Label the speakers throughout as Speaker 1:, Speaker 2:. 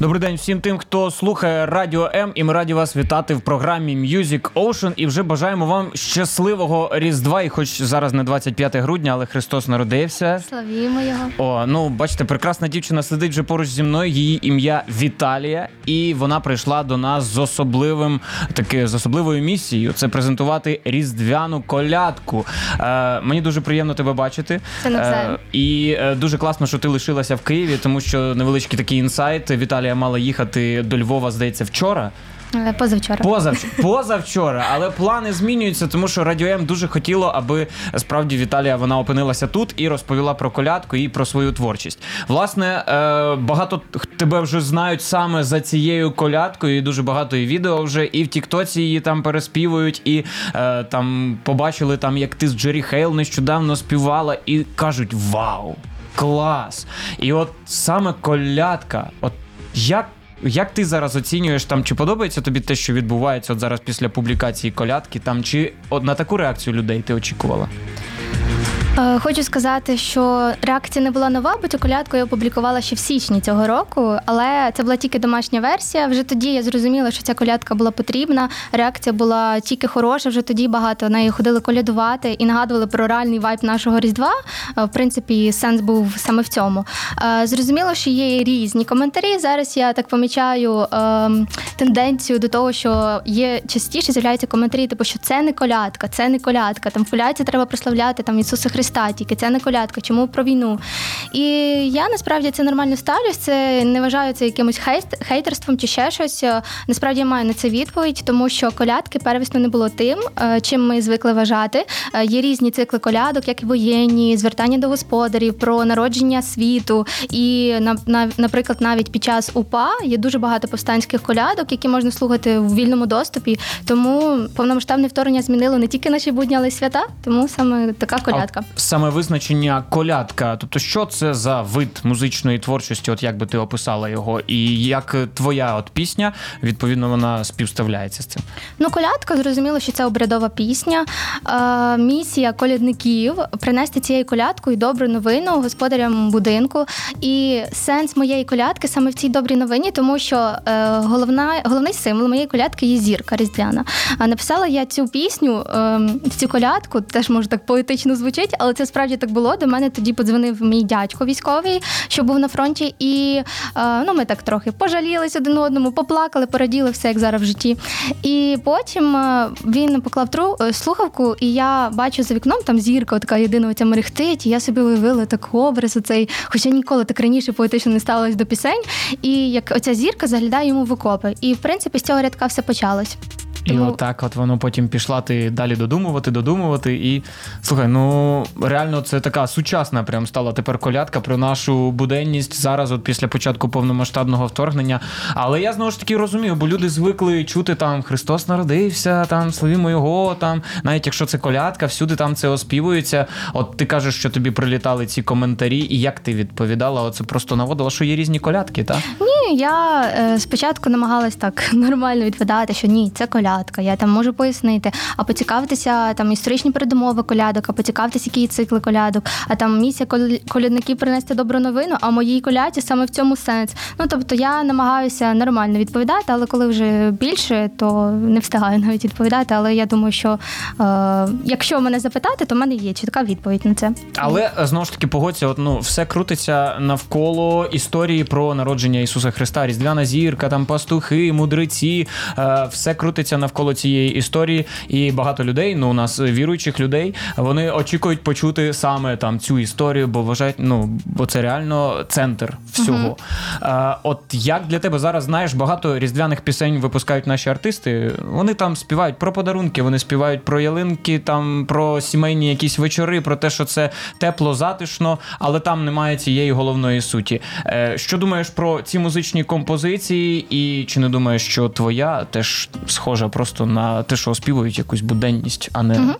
Speaker 1: Добрий день всім тим, хто слухає Радіо М, і ми раді вас вітати в програмі Music Ocean. І вже бажаємо вам щасливого Різдва. І хоч зараз не 25 грудня, але Христос народився.
Speaker 2: Славімо його.
Speaker 1: О, ну бачите, прекрасна дівчина сидить вже поруч зі мною. Її ім'я Віталія, і вона прийшла до нас з особливим таки з особливою місією. Це презентувати різдвяну колядку. Е, мені дуже приємно тебе бачити.
Speaker 2: Це.
Speaker 1: Е, і е, дуже класно, що ти лишилася в Києві, тому що невеличкий такий інсайт. Віталія мала їхати до Львова, здається, вчора.
Speaker 2: Е, Позавчора.
Speaker 1: Позавчора, позавчора, але плани змінюються, тому що Радіо М дуже хотіло, аби справді Віталія вона опинилася тут і розповіла про колядку і про свою творчість. Власне, е, багато тебе вже знають саме за цією колядкою, і дуже багато і відео вже, і в Тіктоці її там переспівують, і е, там побачили там, як ти з Джері Хейл нещодавно співала, і кажуть: Вау! Клас! І от саме колядка, от як як ти зараз оцінюєш там, чи подобається тобі те, що відбувається от зараз після публікації колядки, там чи от на таку реакцію людей ти очікувала?
Speaker 2: Е, Хочу сказати, що реакція не була нова, бо цю колядку я опублікувала ще в січні цього року, але це була тільки домашня версія. Вже тоді я зрозуміла, що ця колядка була потрібна. Реакція була тільки хороша. Вже тоді багато з нею ходили колядувати і нагадували про реальний вайб нашого різдва. Е, В принципі, сенс був саме в цьому. Е, Зрозуміло, що є різні коментарі. Зараз я так помічаю ем, тенденцію до того, що є частіше з'являються коментарі, типу, що це не колядка, це не колядка. Там в треба прославляти там Ісуса Христа, тільки це не колядка. Чому про війну? І я насправді це нормально ставлюсь. Це не вважаю це якимось хейст, хейтерством чи ще щось. Насправді я маю на це відповідь, тому що колядки первісно не було тим, е, чим ми звикли вважати. Е, Є різні цикли колядок, як і воєнні, звертання до господарів, про народження світу. І на, на, наприклад, навіть під час УПА є дуже багато повстанських колядок, які можна слухати в вільному доступі. Тому повномасштабне вторгнення змінило не тільки наші будні, але й свята. Тому саме така колядка.
Speaker 1: Саме визначення колядка. Тобто, що це за вид музичної творчості, от як би ти описала його, і як твоя от пісня, відповідно, вона співставляється з цим?
Speaker 2: Ну, колядка, зрозуміло, що це обрядова пісня. Е, місія колядників принести цією колядкою добру новину господарям будинку. І сенс моєї колядки саме в цій добрій новині, тому що е, головна, головний символ моєї колядки є зірка різдвяна. А написала я цю пісню, е, цю колядку, теж може так поетично звучить, але це справді так було. До мене тоді подзвонив мій дядько військовий, що був на фронті, і е, ну, ми так трохи пожалілись один одному, поплакали, пораділи все як зараз в житті. І потім е, він поклав тру е, слухавку, і я бачу за вікном там зірка, така єдина оця мерехтить. І я собі уявила так образ оцей, хоча ніколи так раніше поетично не ставилась до пісень. І як оця зірка заглядає йому в окопи. І в принципі з цього рядка все почалось.
Speaker 1: І
Speaker 2: Тому-
Speaker 1: отак, от воно потім пішла ти далі додумувати, додумувати. І слухай, ну реально це така сучасна прям стала тепер колядка про нашу буденність зараз, от після початку повномасштабного вторгнення. Але я знову ж таки розумію, бо люди звикли чути там Христос народився, там славімо його, там, навіть якщо це колядка, всюди там це оспівується. От ти кажеш, що тобі прилітали ці коментарі, і як ти відповідала? Оце просто наводила, що є різні колядки, так?
Speaker 2: Ні, я е, спочатку намагалась так нормально відповідати, що ні, це колядка. Я там можу пояснити, а поцікавитися там історичні передумови колядок, а поцікавитися, які цикли колядок, а там місія колядників принести добру новину, а моїй коляді саме в цьому сенс. Ну тобто я намагаюся нормально відповідати, але коли вже більше, то не встигаю навіть відповідати. Але я думаю, що е, якщо мене запитати, то в мене є чітка відповідь на це.
Speaker 1: Але е, знову ж таки погодься, от, ну, все крутиться навколо історії про народження Ісуса Христа, Різдвяна зірка, там пастухи, мудреці, е, все крутиться навколо навколо цієї історії, і багато людей, ну у нас віруючих людей, вони очікують почути саме там цю історію, бо вважають, ну бо це реально центр всього. Uh-huh. От як для тебе зараз знаєш, багато різдвяних пісень випускають наші артисти. Вони там співають про подарунки, вони співають про ялинки, там про сімейні якісь вечори, про те, що це тепло, затишно, але там немає цієї головної суті. Е, що думаєш про ці музичні композиції, і чи не думаєш, що твоя теж схожа просто на те, що оспівують якусь буденність, а не. Uh-huh.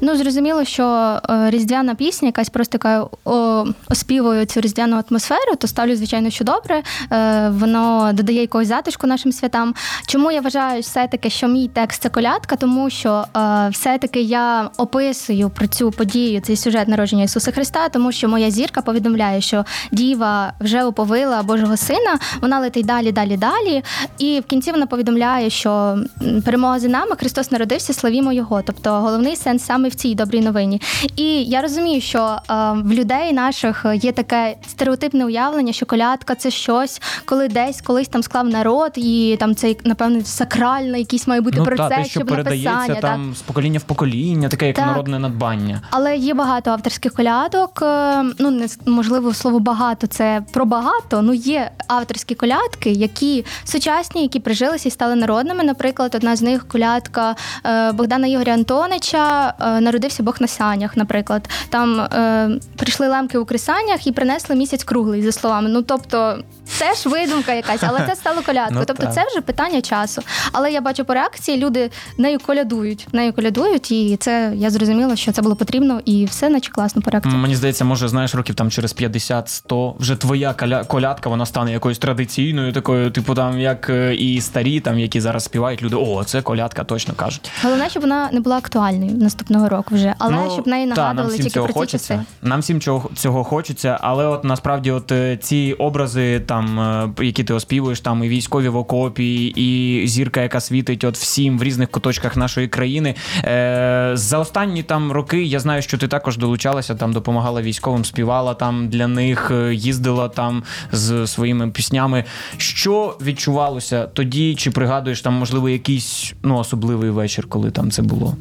Speaker 2: Ну, зрозуміло, що е, різдвяна пісня, якась просто така о, оспівує цю різдвяну атмосферу, то ставлю, звичайно, що добре. Е, воно додає якогось затишку нашим святам. Чому я вважаю все-таки, що мій текст це колядка, тому що е, все-таки я описую про цю подію, цей сюжет народження Ісуса Христа, тому що моя зірка повідомляє, що діва вже оповила Божого сина, вона летить далі, далі, далі. І в кінці вона повідомляє, що перемога за нами Христос народився, славімо Його. Тобто головний сенс саме в цій добрій новині. І я розумію, що е, в людей наших є таке стереотипне уявлення, що колядка це щось, коли десь колись там склав народ, і там це напевно сакральний якийсь має бути
Speaker 1: ну,
Speaker 2: процес,
Speaker 1: та, те, що
Speaker 2: щоб
Speaker 1: передається
Speaker 2: написання
Speaker 1: там
Speaker 2: так.
Speaker 1: з покоління в покоління, таке як
Speaker 2: так.
Speaker 1: народне надбання.
Speaker 2: Але є багато авторських колядок. Е, ну не можливо слово багато це про багато. Ну є авторські колядки, які сучасні, які прижилися і стали народними. Наприклад, одна з них колядка е, Богдана Ігоря Антонича народився Бог на санях, наприклад. Там е, прийшли лемки у крисаннях і принесли місяць круглий, за словами. Ну тобто, теж видумка якась, але це стало колядкою. Ну, тобто, це вже питання часу. Але я бачу по реакції, люди нею колядують, нею колядують, і це я зрозуміла, що це було потрібно, і все наче класно по реакції.
Speaker 1: Мені здається, може, знаєш, років там через 50-100 вже твоя колядка, вона стане якоюсь традиційною, такою, типу, там як е, і старі, там які зараз співають люди. О, це колядка, точно кажуть.
Speaker 2: Головне, щоб вона не була актуальною наступного року вже, але ну, щоб неї нагадували
Speaker 1: та,
Speaker 2: тільки
Speaker 1: про
Speaker 2: ці часи.
Speaker 1: Нам всім цього, цього хочеться, але от насправді, от е, ці образи, там е, які ти оспівуєш, там і військові в окопі, і зірка, яка світить, от всім в різних куточках нашої країни. Е, За останні там роки я знаю, що ти також долучалася, там допомагала військовим, співала там для них, е, їздила там з своїми піснями. Що відчувалося тоді? Чи пригадуєш там, можливо, якийсь ну особливий вечір, коли там це було?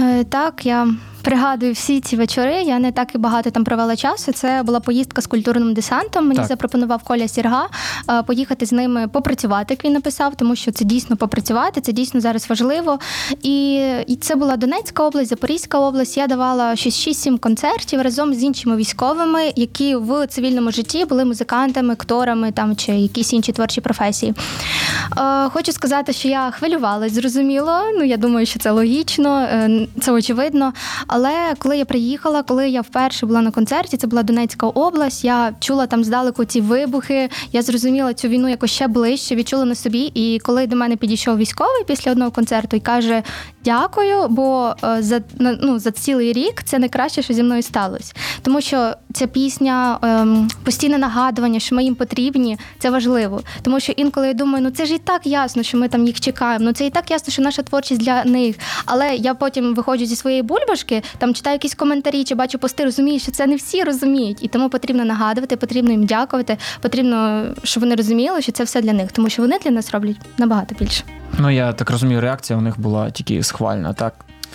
Speaker 2: Е, так, я пригадую всі ці вечори. Я не так і багато там провела часу. Це була поїздка з культурним десантом. Мені так. запропонував Коля Сірга е, поїхати з ними попрацювати, як він написав, тому що це дійсно попрацювати, це дійсно зараз важливо. І, і це була Донецька область, Запорізька область. Я давала 6-7 концертів разом з іншими військовими, які в цивільному житті були музикантами, акторами там чи якісь інші творчі професії. Е, хочу сказати, що я хвилювалась, зрозуміло. Ну я думаю, що це логічно, е, це очевидно. Але коли я приїхала, коли я вперше була на концерті, це була Донецька область. Я чула там здалеку ці вибухи. Я зрозуміла цю війну якось ще ближче, відчула на собі. І коли до мене підійшов військовий після одного концерту і каже: Дякую, бо е, за ну, за цілий рік це найкраще, що зі мною сталося. Тому що ця пісня ем, постійне нагадування, що ми їм потрібні, це важливо. Тому що інколи я думаю, ну це ж і так ясно, що ми там їх чекаємо. Ну це і так ясно, що наша творчість для них. Але я потім виходжу зі своєї бульбашки, там читаю якісь коментарі чи бачу пости, розумію, що це не всі розуміють, і тому потрібно нагадувати, потрібно їм дякувати. Потрібно, щоб вони розуміли, що це все для них, тому що вони для нас роблять набагато більше.
Speaker 1: Ну я так розумію, реакція у них була тільки схвальна, так.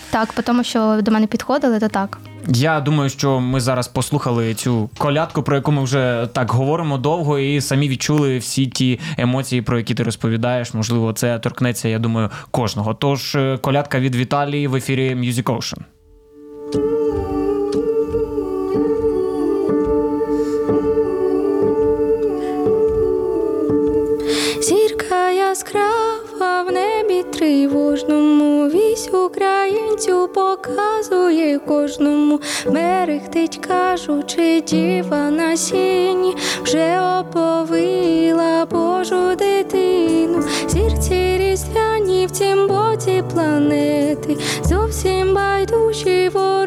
Speaker 2: Так, по тому, що до мене підходили, то так.
Speaker 1: Я думаю, що ми зараз послухали цю колядку, про яку ми вже так говоримо довго, і самі відчули всі ті емоції, про які ти розповідаєш. Можливо, це торкнеться, я думаю, кожного. Тож е, колядка від Віталії в ефірі Music Ocean.
Speaker 3: Зірка яскрава в небі тривожному, вісь українцю показує кожному, мерехтить, кажучи, діва на сіні, вже оповила Божу дитину, зірці різдвяні в цім боці планети, зовсім байдужі ворожі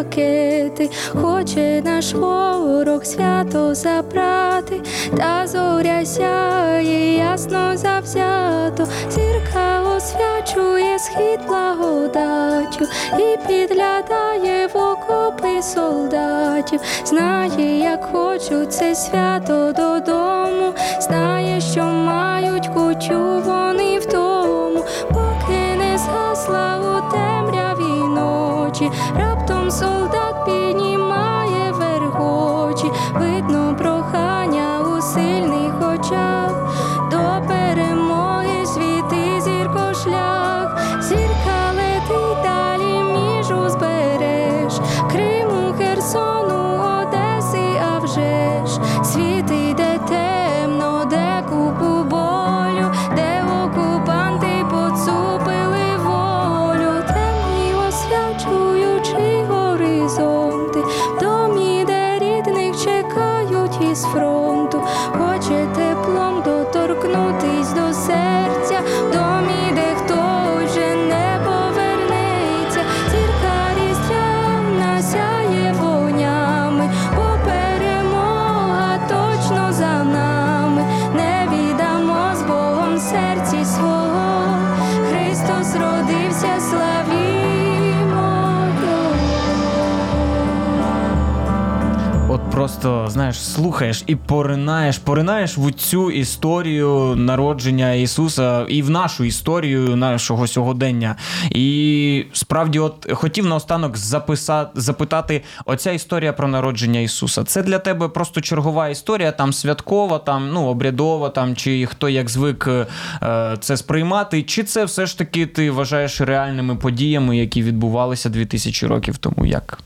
Speaker 3: блакити, хоче наш ворог свято забрати, та зоря сяє, ясно завзято, зірка освячує схід благодатю і підглядає в окопи солдатів, знає, як хочуть це свято додому, знає, що мають кучу, вони в тому, поки не згасла у темряві ночі.
Speaker 1: so просто знаєш, слухаєш і поринаєш, поринаєш в цю історію народження Ісуса і в нашу історію нашого сьогодення. І справді, от хотів наостанок записати, запитати: оця історія про народження Ісуса. Це для тебе просто чергова історія, там святкова, там ну обрядова, там чи хто як звик е, це сприймати, чи це все ж таки ти вважаєш реальними подіями, які відбувалися 2000 років тому? Як?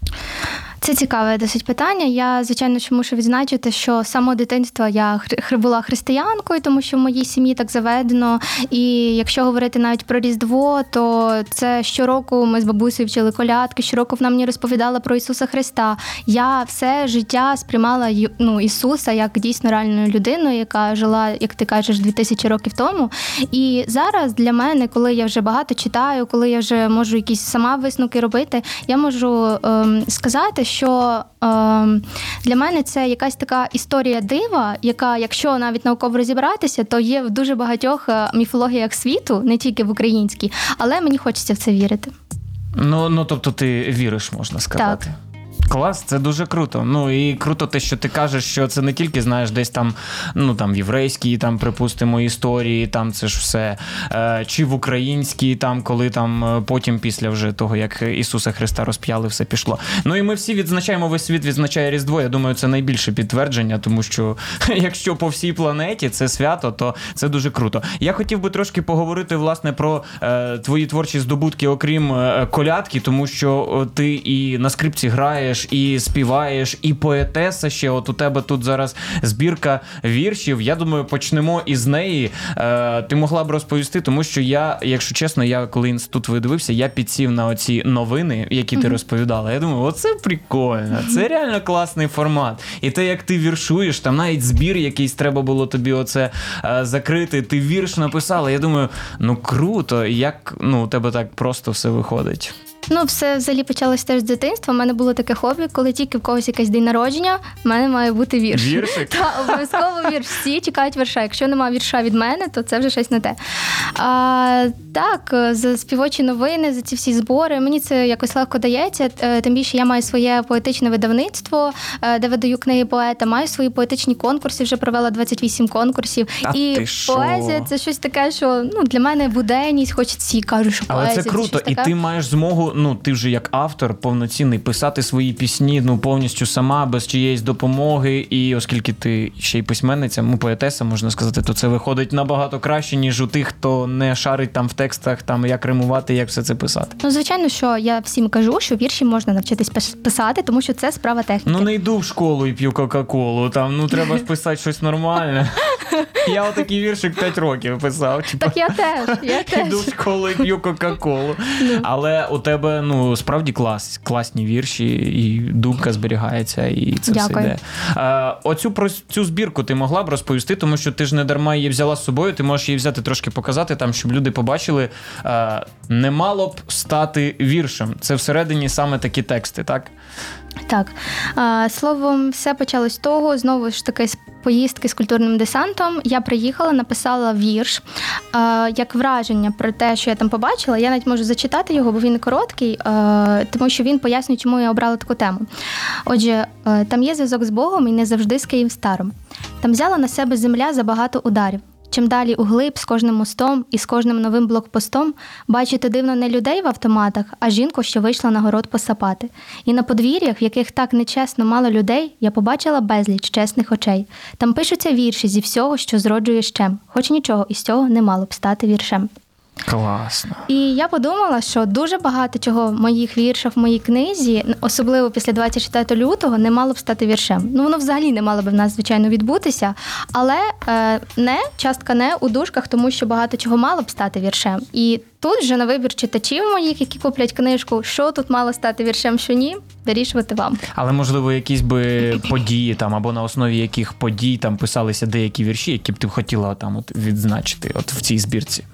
Speaker 2: Це цікаве досить питання. Я, звичайно, мушу відзначити, що з самого дитинства я була християнкою, тому що в моїй сім'ї так заведено. І якщо говорити навіть про Різдво, то це щороку ми з бабусею вчили колядки, щороку вона мені розповідала про Ісуса Христа. Я все життя сприймала ну, Ісуса як дійсно реальною людиною, яка жила, як ти кажеш, 2000 років тому. І зараз для мене, коли я вже багато читаю, коли я вже можу якісь сама висновки робити, я можу ем, сказати, що ем, для мене це якась така історія дива, яка, якщо навіть науково розібратися, то є в дуже багатьох е, міфологіях світу, не тільки в українській, але мені хочеться в це вірити.
Speaker 1: Ну, ну тобто ти віриш, можна сказати. Клас, це дуже круто. Ну і круто те, що ти кажеш, що це не тільки знаєш, десь там, ну там в єврейській, там, припустимо, історії, там це ж все, е, чи в українській, там, коли там е, потім, після вже того, як Ісуса Христа розп'яли, все пішло. Ну і ми всі відзначаємо, весь світ відзначає Різдво. Я думаю, це найбільше підтвердження, тому що якщо по всій планеті це свято, то це дуже круто. Я хотів би трошки поговорити власне про е, твої творчі здобутки, окрім е, колядки, тому що ти і на скрипці граєш, і співаєш, і поетеса ще. От у тебе тут зараз збірка віршів. Я думаю, почнемо із неї. Е, ти могла б розповісти, тому що я, якщо чесно, я коли інститут видивився, я підсів на оці новини, які ти розповідала. Я думаю, оце прикольно, це реально класний формат. І те, як ти віршуєш, там навіть збір якийсь треба було тобі оце е, закрити. Ти вірш написала. Я думаю, ну круто, як ну у тебе так просто все виходить.
Speaker 2: Ну, все взагалі почалось теж з дитинства. У мене було таке хобі, коли тільки в когось якийсь день народження, в мене має бути вірш.
Speaker 1: Віршик?
Speaker 2: Та обов'язково вірш. Всі чекають вірша. Якщо немає вірша від мене, то це вже щось не те. А, так, за співочі новини, за ці всі збори. Мені це якось легко дається. Е, Тим більше я маю своє поетичне видавництво, е, де видаю книги поета, маю свої поетичні конкурси, вже провела 28 конкурсів.
Speaker 1: Та
Speaker 2: і
Speaker 1: ти
Speaker 2: поезія це щось таке, що ну для мене буденність, хоч всі кажуть, що
Speaker 1: Але це круто,
Speaker 2: щось
Speaker 1: і ти маєш змогу. Ну ти вже як автор повноцінний писати свої пісні ну повністю сама, без чиєїсь допомоги. І оскільки ти ще й письменниця, ну поетеса, можна сказати, то це виходить набагато краще, ніж у тих, хто не шарить там в текстах, там як римувати, як все це писати.
Speaker 2: Ну, звичайно, що я всім кажу, що вірші можна навчитись писати, тому що це справа техніки.
Speaker 1: Ну не йду в школу і п'ю Кока-Колу. Там ну треба ж писати щось нормальне. Я отакий віршик 5 років писав. Типу.
Speaker 2: Так я теж, я теж.
Speaker 1: Іду в школу і п'ю Кока-Колу. Але у тебе ну справді клас, класні вірші, і думка зберігається, і це все йде. Оцю про цю збірку ти могла б розповісти, тому що ти ж не дарма її взяла з собою. Ти можеш її взяти трошки показати там, щоб люди побачили. Е, не мало б стати віршем. Це всередині саме такі тексти, так?
Speaker 2: Так. Словом, все почалось з того, знову ж таки, з поїздки з культурним десантом. Я приїхала, написала вірш як враження про те, що я там побачила. Я навіть можу зачитати його, бо він короткий, а, тому що він пояснює, чому я обрала таку тему. Отже, е, там є зв'язок з Богом і не завжди з Київстаром. Там взяла на себе земля забагато ударів. Чим далі углиб з кожним мостом і з кожним новим блокпостом, бачити дивно не людей в автоматах, а жінку, що вийшла на город посапати. І на подвір'ях, в яких так нечесно мало людей, я побачила безліч чесних очей. Там пишуться вірші зі всього, що зроджує щем, хоч нічого із цього не мало б стати віршем.
Speaker 1: Класно.
Speaker 2: І я подумала, що дуже багато чого в моїх віршах, в моїй книзі, особливо після 24 лютого, не мало б стати віршем. Ну воно взагалі не мало б в нас, звичайно, відбутися. Але е, не частка не у дужках, тому що багато чого мало б стати віршем. І тут вже на вибір читачів моїх, які куплять книжку, що тут мало стати віршем, що ні, вирішувати вам.
Speaker 1: Але можливо, якісь би події там або на основі яких подій там писалися деякі вірші, які б ти б хотіла там от відзначити, от в цій збірці.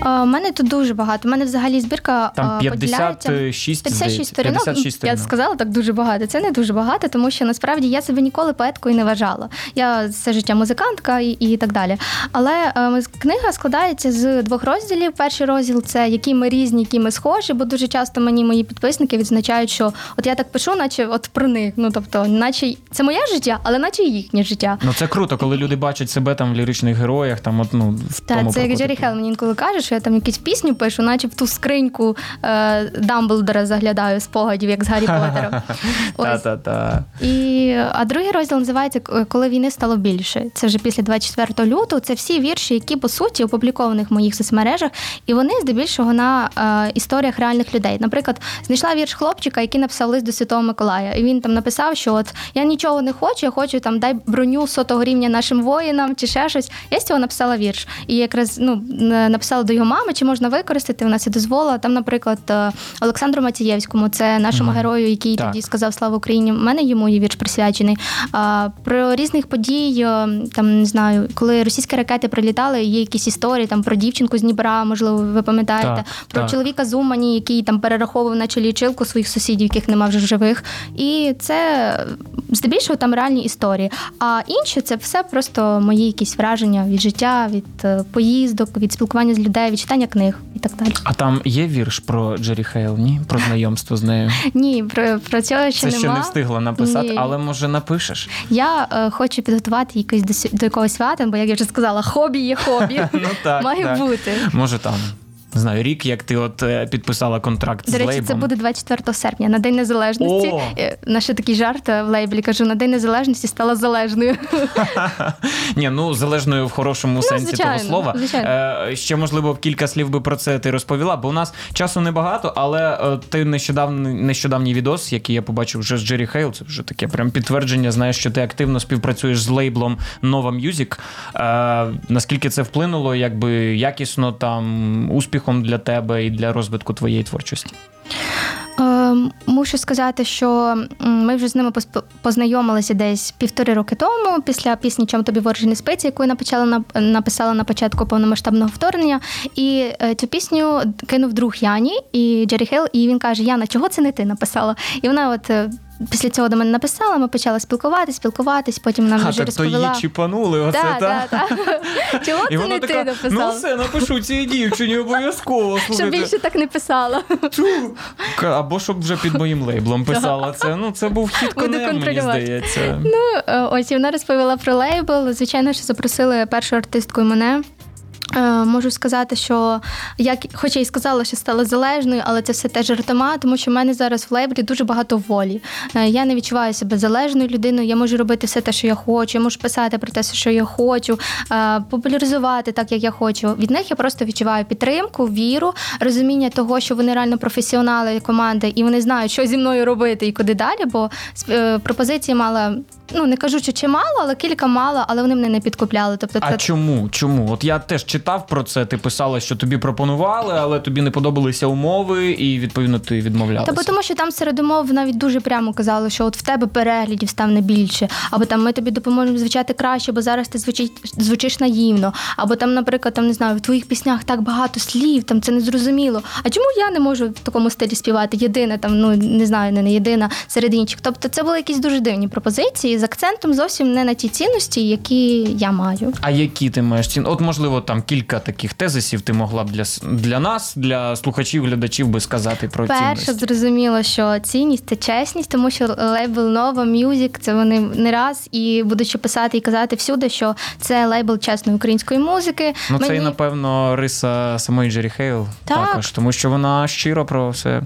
Speaker 2: У мене тут дуже багато. У мене взагалі збірка
Speaker 1: Там
Speaker 2: е, поділяється.
Speaker 1: 56,
Speaker 2: 56
Speaker 1: здається,
Speaker 2: сторінок.
Speaker 1: 56
Speaker 2: Я сказала так дуже багато. Це не дуже багато, тому що насправді я себе ніколи поеткою не вважала. Я все життя музикантка і, і так далі. Але е, книга складається з двох розділів. Перший розділ це які ми різні, які ми схожі, бо дуже часто мені мої підписники відзначають, що от я так пишу, наче от про них. Ну тобто, наче це моє життя, але наче їхнє життя.
Speaker 1: Ну це круто, коли люди бачать себе там в ліричних героях, там от ну в
Speaker 2: Так,
Speaker 1: тому
Speaker 2: це як. Джері Хелл мені інколи каже, що я там якусь пісню пишу, наче в ту скриньку е, Дамблдора заглядаю спогадів, як з Гаррі Поттером.
Speaker 1: Та-та-та.
Speaker 2: І, а другий розділ називається Коли війни стало більше. Це вже після 24 лютого. Це всі вірші, які по суті опублікованих в моїх соцмережах, і вони здебільшого на е, історіях реальних людей. Наприклад, знайшла вірш хлопчика, який написав лист до Святого Миколая. І він там написав, що от я нічого не хочу, я хочу там дай броню сотого рівня нашим воїнам чи ще щось. Я з цього написала вірш. І якраз ну написала до його мами, чи можна використати. Вона це дозволила. Там, наприклад, е, Олександру Матієвському, це нашому
Speaker 1: Мгм.
Speaker 2: герою, який
Speaker 1: Так.
Speaker 2: тоді сказав Слава Україні. У мене йому є вірш присвячений. А, про різних подій, е, там не знаю, коли російські ракети прилітали, є якісь історії там про дівчинку з Дніпра, можливо, ви пам'ятаєте,
Speaker 1: Так,
Speaker 2: про
Speaker 1: так.
Speaker 2: чоловіка з Умані, який там перераховував наче лічилку своїх сусідів, яких нема вже живих. І це здебільшого там реальні історії. А інші це все просто мої якісь враження від життя, від е, поїздок, від спілкування з людей, від читання книг і так далі.
Speaker 1: А там є вірш про Джері Хейл, ні? Про знайомство з нею.
Speaker 2: Ні, про, про цього ще
Speaker 1: Це
Speaker 2: нема.
Speaker 1: ще не встигла написати,
Speaker 2: Ні.
Speaker 1: але може напишеш.
Speaker 2: Я е, хочу підготувати якось до, до якогось свята, бо як я вже сказала, хобі є хобі.
Speaker 1: Ну так,
Speaker 2: Має бути.
Speaker 1: Може там. Не знаю, рік, як ти от е, підписала контракт
Speaker 2: До
Speaker 1: з
Speaker 2: речі,
Speaker 1: лейблом.
Speaker 2: це буде 24 серпня на День Незалежності.
Speaker 1: О!
Speaker 2: Е, Наш такий жарт е, в лейблі кажу: на День Незалежності стала залежною.
Speaker 1: Ні, ну залежною в хорошому сенсі
Speaker 2: звичайно,
Speaker 1: того слова.
Speaker 2: звичайно.
Speaker 1: Ще можливо кілька слів би про це ти розповіла, бо у нас часу небагато, але ти нещодавний нещодавній відос, який я побачив вже з Джері Хейл, це вже таке прям підтвердження. Знаєш, що ти активно співпрацюєш з лейблом Nova Music. Наскільки це вплинуло, якби якісно там успіхом для тебе і для розвитку твоєї творчості?
Speaker 2: Е, Мушу сказати, що ми вже з ними познайомилися десь півтори роки тому, після пісні Чом тобі ворожі не спиться, яку я написала на початку повномасштабного вторгнення. І е, цю пісню кинув друг Яні і Джері Хейл, і він каже: Яна, чого це не ти написала? І вона от. Після цього до мене написала, ми почали спілкуватись, спілкуватись, потім нам
Speaker 1: А,
Speaker 2: вже
Speaker 1: так то її чіпанули, оце
Speaker 2: Так,
Speaker 1: та?
Speaker 2: так. Чого це не ти написала?
Speaker 1: ну все, напишу цій дівчині обов'язково.
Speaker 2: Щоб більше так не писала.
Speaker 1: Тю. Або щоб вже під моїм лейблом писала це. Ну, це був хід конем, мені здається.
Speaker 2: Ну, е, ось і вона розповіла про лейбл. Звичайно, що запросили першу артистку і мене. Е, Можу сказати, що як, хоча й сказала, що стала залежною, але це все теж жартома, тому що в мене зараз в лейблі дуже багато волі. Е, Я не відчуваю себе залежною людиною. Я можу робити все те, що я хочу. Я можу писати про те, що я хочу, е, популяризувати так, як я хочу. Від них я просто відчуваю підтримку, віру, розуміння того, що вони реально професіонали команди, і вони знають, що зі мною робити і куди далі. Бо пропозиції мала. Ну не кажу, що чимало, але кілька мало, але вони мене не підкупляли. Тобто,
Speaker 1: А
Speaker 2: це
Speaker 1: чому? Чому? От я теж читав про це. Ти писала, що тобі пропонували, але тобі не подобалися умови, і відповідно ти відмовлялася.
Speaker 2: Та тому, що там серед умов навіть дуже прямо казали, що от в тебе переглядів стане більше, або там ми тобі допоможемо звучати краще, бо зараз ти звучить, звучиш наївно, або там, наприклад, там не знаю, в твоїх піснях так багато слів, там це незрозуміло. А чому я не можу в такому стилі співати? Єдина там, ну не знаю, не, не єдина серед інших. Тобто це були якісь дуже дивні пропозиції з акцентом зовсім не на ті цінності, які я маю.
Speaker 1: А які ти маєш цінності? От, можливо, там кілька таких тезисів ти могла б для, для нас, для слухачів, глядачів би сказати про
Speaker 2: Перше,
Speaker 1: цінність?
Speaker 2: зрозуміло, що цінність це чесність, тому що лейбл Нова Music, це вони не раз і будуть ще писати і казати всюди, що це лейбл чесної української музики.
Speaker 1: Ну, це і, напевно, риса самої Джері Хейл
Speaker 2: Так.
Speaker 1: також, тому що вона щиро про все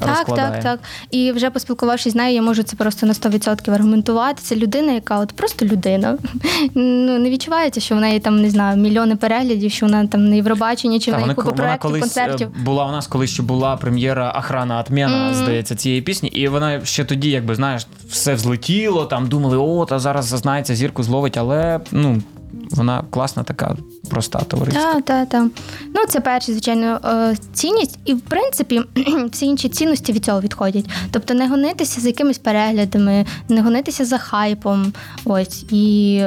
Speaker 2: Так,
Speaker 1: розкладає.
Speaker 2: так, так. І вже поспілкувавшись з нею, я можу це просто на 100% аргументувати. Це людина, яка от просто людина. Ну не відчувається, що в неї там не знаю мільйони переглядів, що вона там на Євробаченні, чи в
Speaker 1: Та,
Speaker 2: неї
Speaker 1: вона,
Speaker 2: проєктів,
Speaker 1: колись
Speaker 2: концертів.
Speaker 1: е, була у нас, коли ще була прем'єра Охрана Атмена,
Speaker 2: Мгм.
Speaker 1: здається, цієї пісні. І вона ще тоді, якби знаєш, все взлетіло, там думали, о, та зараз зазнається, зірку зловить, але ну. Вона класна, така проста товариська.
Speaker 2: Так, так, так. Ну, це перша, звичайно, е, цінність, і в принципі всі інші цінності від цього відходять. Тобто не гонитися за якимись переглядами, не гонитися за хайпом. Ось і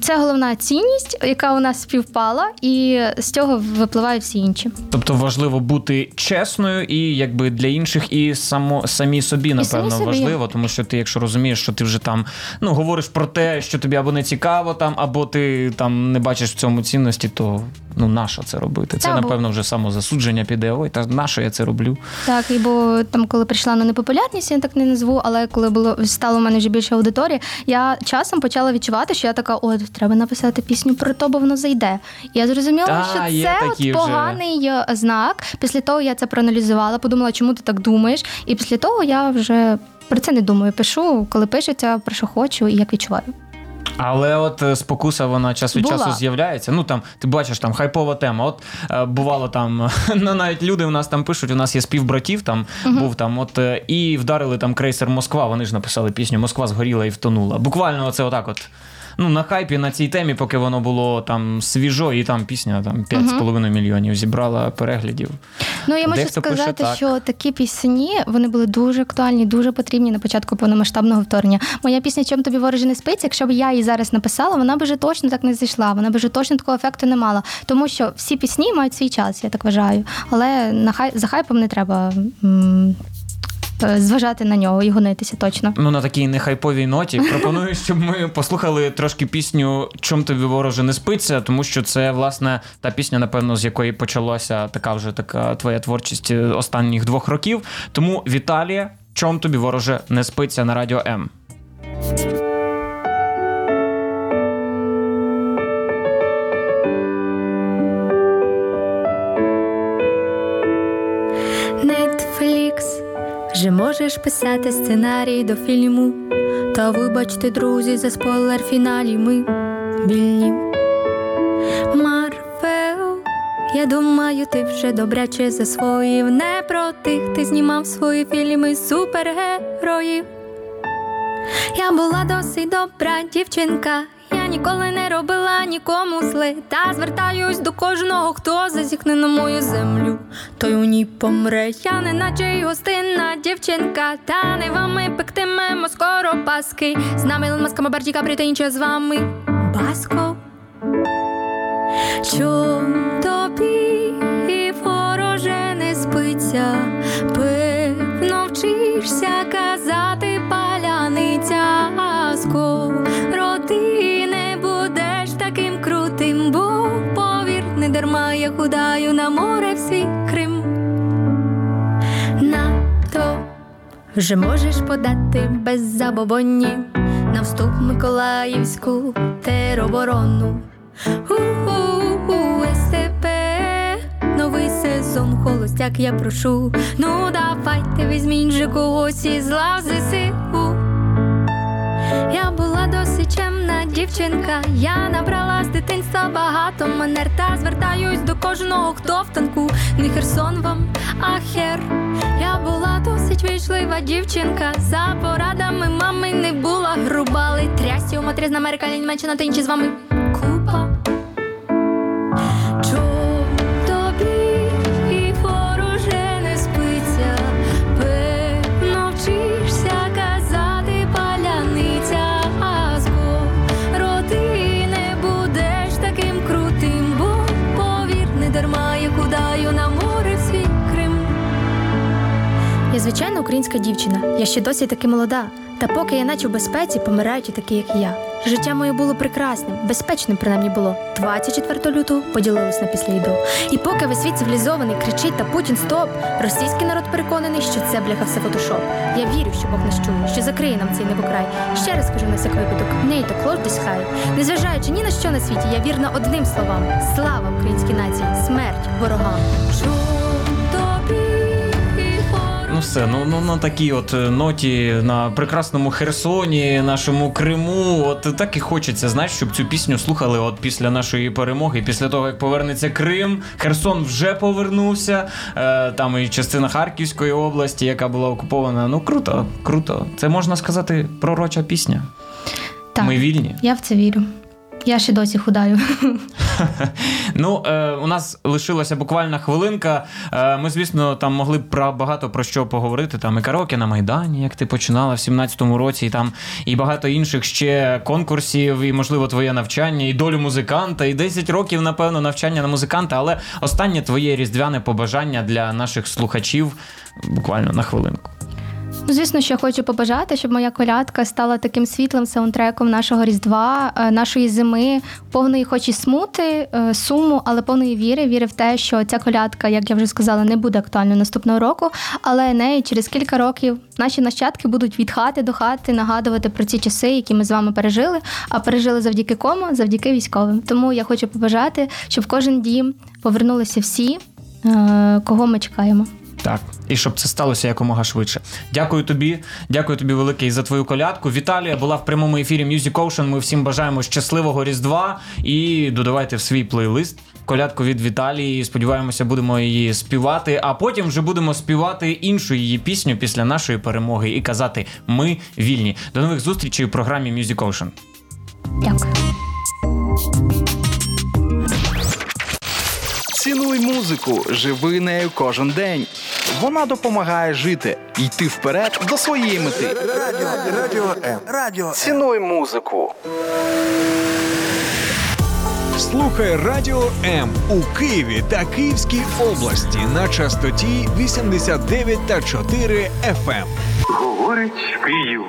Speaker 2: це головна цінність, яка у нас співпала, і з цього випливають всі інші.
Speaker 1: Тобто важливо бути чесною і якби для інших, і само самі собі, напевно,
Speaker 2: самі собі.
Speaker 1: важливо, тому що ти, якщо розумієш, що ти вже там ну говориш про те, що тобі або не цікаво, там, або ти там не бачиш в цьому цінності, то ну нащо це робити? Це
Speaker 2: Та, бо-
Speaker 1: напевно вже самозасудження піде. Ой, та нащо я це роблю?
Speaker 2: Так, і бо там, коли прийшла на непопулярність, я так не назву, але коли було стало у мене вже більше аудиторії, я часом почала відчувати, що я така, от треба написати пісню про то, бо воно зайде. І я зрозуміла,
Speaker 1: Та,
Speaker 2: що це от поганий е, знак. Після того я це проаналізувала, подумала, чому ти так думаєш. І після того я вже про це не думаю. Пишу, коли пишеться, про що хочу і як відчуваю.
Speaker 1: Але от е, спокуса вона час від
Speaker 2: Була.
Speaker 1: часу з'являється. Ну там ти бачиш там хайпова тема. От е, бувало там ну, навіть люди у нас там пишуть. У нас є співбратів, там був там, от е, і вдарили там крейсер Москва. Вони ж написали пісню Москва згоріла і втонула. Буквально оце отак от. Ну, на хайпі на цій темі, поки воно було там свіжо, і там пісня там 5,5 мільйонів зібрала переглядів.
Speaker 2: Ну я можу
Speaker 1: Дехто
Speaker 2: сказати,
Speaker 1: так.
Speaker 2: що такі пісні вони були дуже актуальні, дуже потрібні на початку повномасштабного вторгнення. Моя пісня Чом тобі вороже не спиться, якщо б я її зараз написала, вона б вже точно так не зайшла. Вона б вже точно такого ефекту не мала. Тому що всі пісні мають свій час, я так вважаю. Але на хай за хайпом не треба. м, Зважати на нього і гонитися точно.
Speaker 1: Ну, на такій нехайповій ноті пропоную, щоб ми послухали трошки пісню Чом тобі вороже не спиться, тому що це власне та пісня, напевно, з якої почалася така вже така твоя творчість е, останніх двох років. Тому Віталія, чом тобі вороже не спиться на радіо М.
Speaker 3: можеш писати сценарій до фільму. Та вибачте, друзі, за спойлер фіналі ми вільні. Марвел, я думаю, ти вже добряче засвоїв. Не про тих ти знімав свої фільми супергероїв. Я була досить добра дівчинка. Я ніколи не робила нікому зле. Та звертаюсь до кожного, хто зазіхне на мою землю. Той у ній помре. Я не наче й гостинна дівчинка. Та не вами пектимемо скоро паски. З нами Ілон Маск, Барті Капрі та інше з вами. Баско. Чом тобі і вороже не спиться, певно вчишся казати паляниця, скороди не будеш таким крутим, бо повір, не дарма я худаю на море вже можеш подати без забобонні на вступ Миколаївську тероборону. У-у-у, СТП, новий сезон, холостяк, я прошу. Ну давайте візьміть же когось із лав ЗСУ. Дівчинка. Я набрала з дитинства багато манер та звертаюсь до кожного, хто в танку. Не Херсон вам, а хер. Я була досить вічлива дівчинка. За порадами мами не була груба, але матрі з Америка, Німеччина та інші з вами
Speaker 2: звичайна українська дівчина. Я ще досі таки молода.
Speaker 3: Та поки я наче в безпеці, помирають і такі, як я. Життя моє було прекрасним, безпечним принаймні було. 24 лютого поділилось на після і. І поки весь світ цивілізований кричить та Путін стоп, російський народ переконаний, що це бляха все фотошоп. Я вірю, що Бог нас чує, що закриє нам цей небокрай. Ще раз кажу на всяк випадок, нейто клортись хай. Незважаючи ні на що на світі, я вірна одним словам: слава українській нації, смерть ворогам.
Speaker 1: Ну все, ну, ну на такій от е, ноті на прекрасному Херсоні, нашому Криму. От так і хочеться, знаєш, щоб цю пісню слухали от після нашої перемоги, після того як повернеться Крим. Херсон вже повернувся. Е, там і частина Харківської області, яка була окупована. Ну круто, круто. Це можна сказати пророча пісня.
Speaker 2: Так,
Speaker 1: Ми вільні.
Speaker 2: я в це вірю. Я ще досі худаю.
Speaker 1: Ну, е, у нас лишилася буквально хвилинка. Е, ми, звісно, там могли б про багато про що поговорити. Там і караоке на Майдані, як ти починала в 17-му році, і там і багато інших ще конкурсів, і, можливо, твоє навчання, і долю музиканта, і 10 років, напевно, навчання на музиканта. Але останнє твоє різдвяне побажання для наших слухачів буквально на хвилинку.
Speaker 2: Ну, звісно, що хочу побажати, щоб моя колядка стала таким світлим саундтреком нашого різдва, е, нашої зими, повної, хоч і смути, е, суму, але повної віри. Віри в те, що ця колядка, як я вже сказала, не буде актуальною наступного року. Але неї через кілька років наші нащадки будуть від хати до хати нагадувати про ці часи, які ми з вами пережили. А пережили завдяки кому? Завдяки військовим. Тому я хочу побажати, щоб в кожен дім повернулися всі, е, кого ми чекаємо.
Speaker 1: Так, і щоб це сталося якомога швидше. Дякую тобі, дякую тобі велике і за твою колядку. Віталія була в прямому ефірі Music Ocean. Ми всім бажаємо щасливого Різдва і додавайте в свій плейлист колядку від Віталії. Сподіваємося, будемо її співати. А потім вже будемо співати іншу її пісню після нашої перемоги і казати Ми вільні. До нових зустрічей у програмі Music Ocean.
Speaker 2: Дякую.
Speaker 4: Цінуй музику, живи нею кожен день. Вона допомагає жити, йти вперед до своєї мети.
Speaker 5: Радіо, радіо М. Радіо М.
Speaker 4: Цінуй музику.
Speaker 6: Слухай Радіо М у Києві та Київській області на частоті 89 та 4 FM.
Speaker 7: Говорить Київ,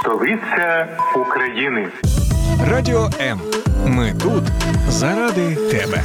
Speaker 7: столиця України.
Speaker 6: Радіо М. Ми тут заради тебе.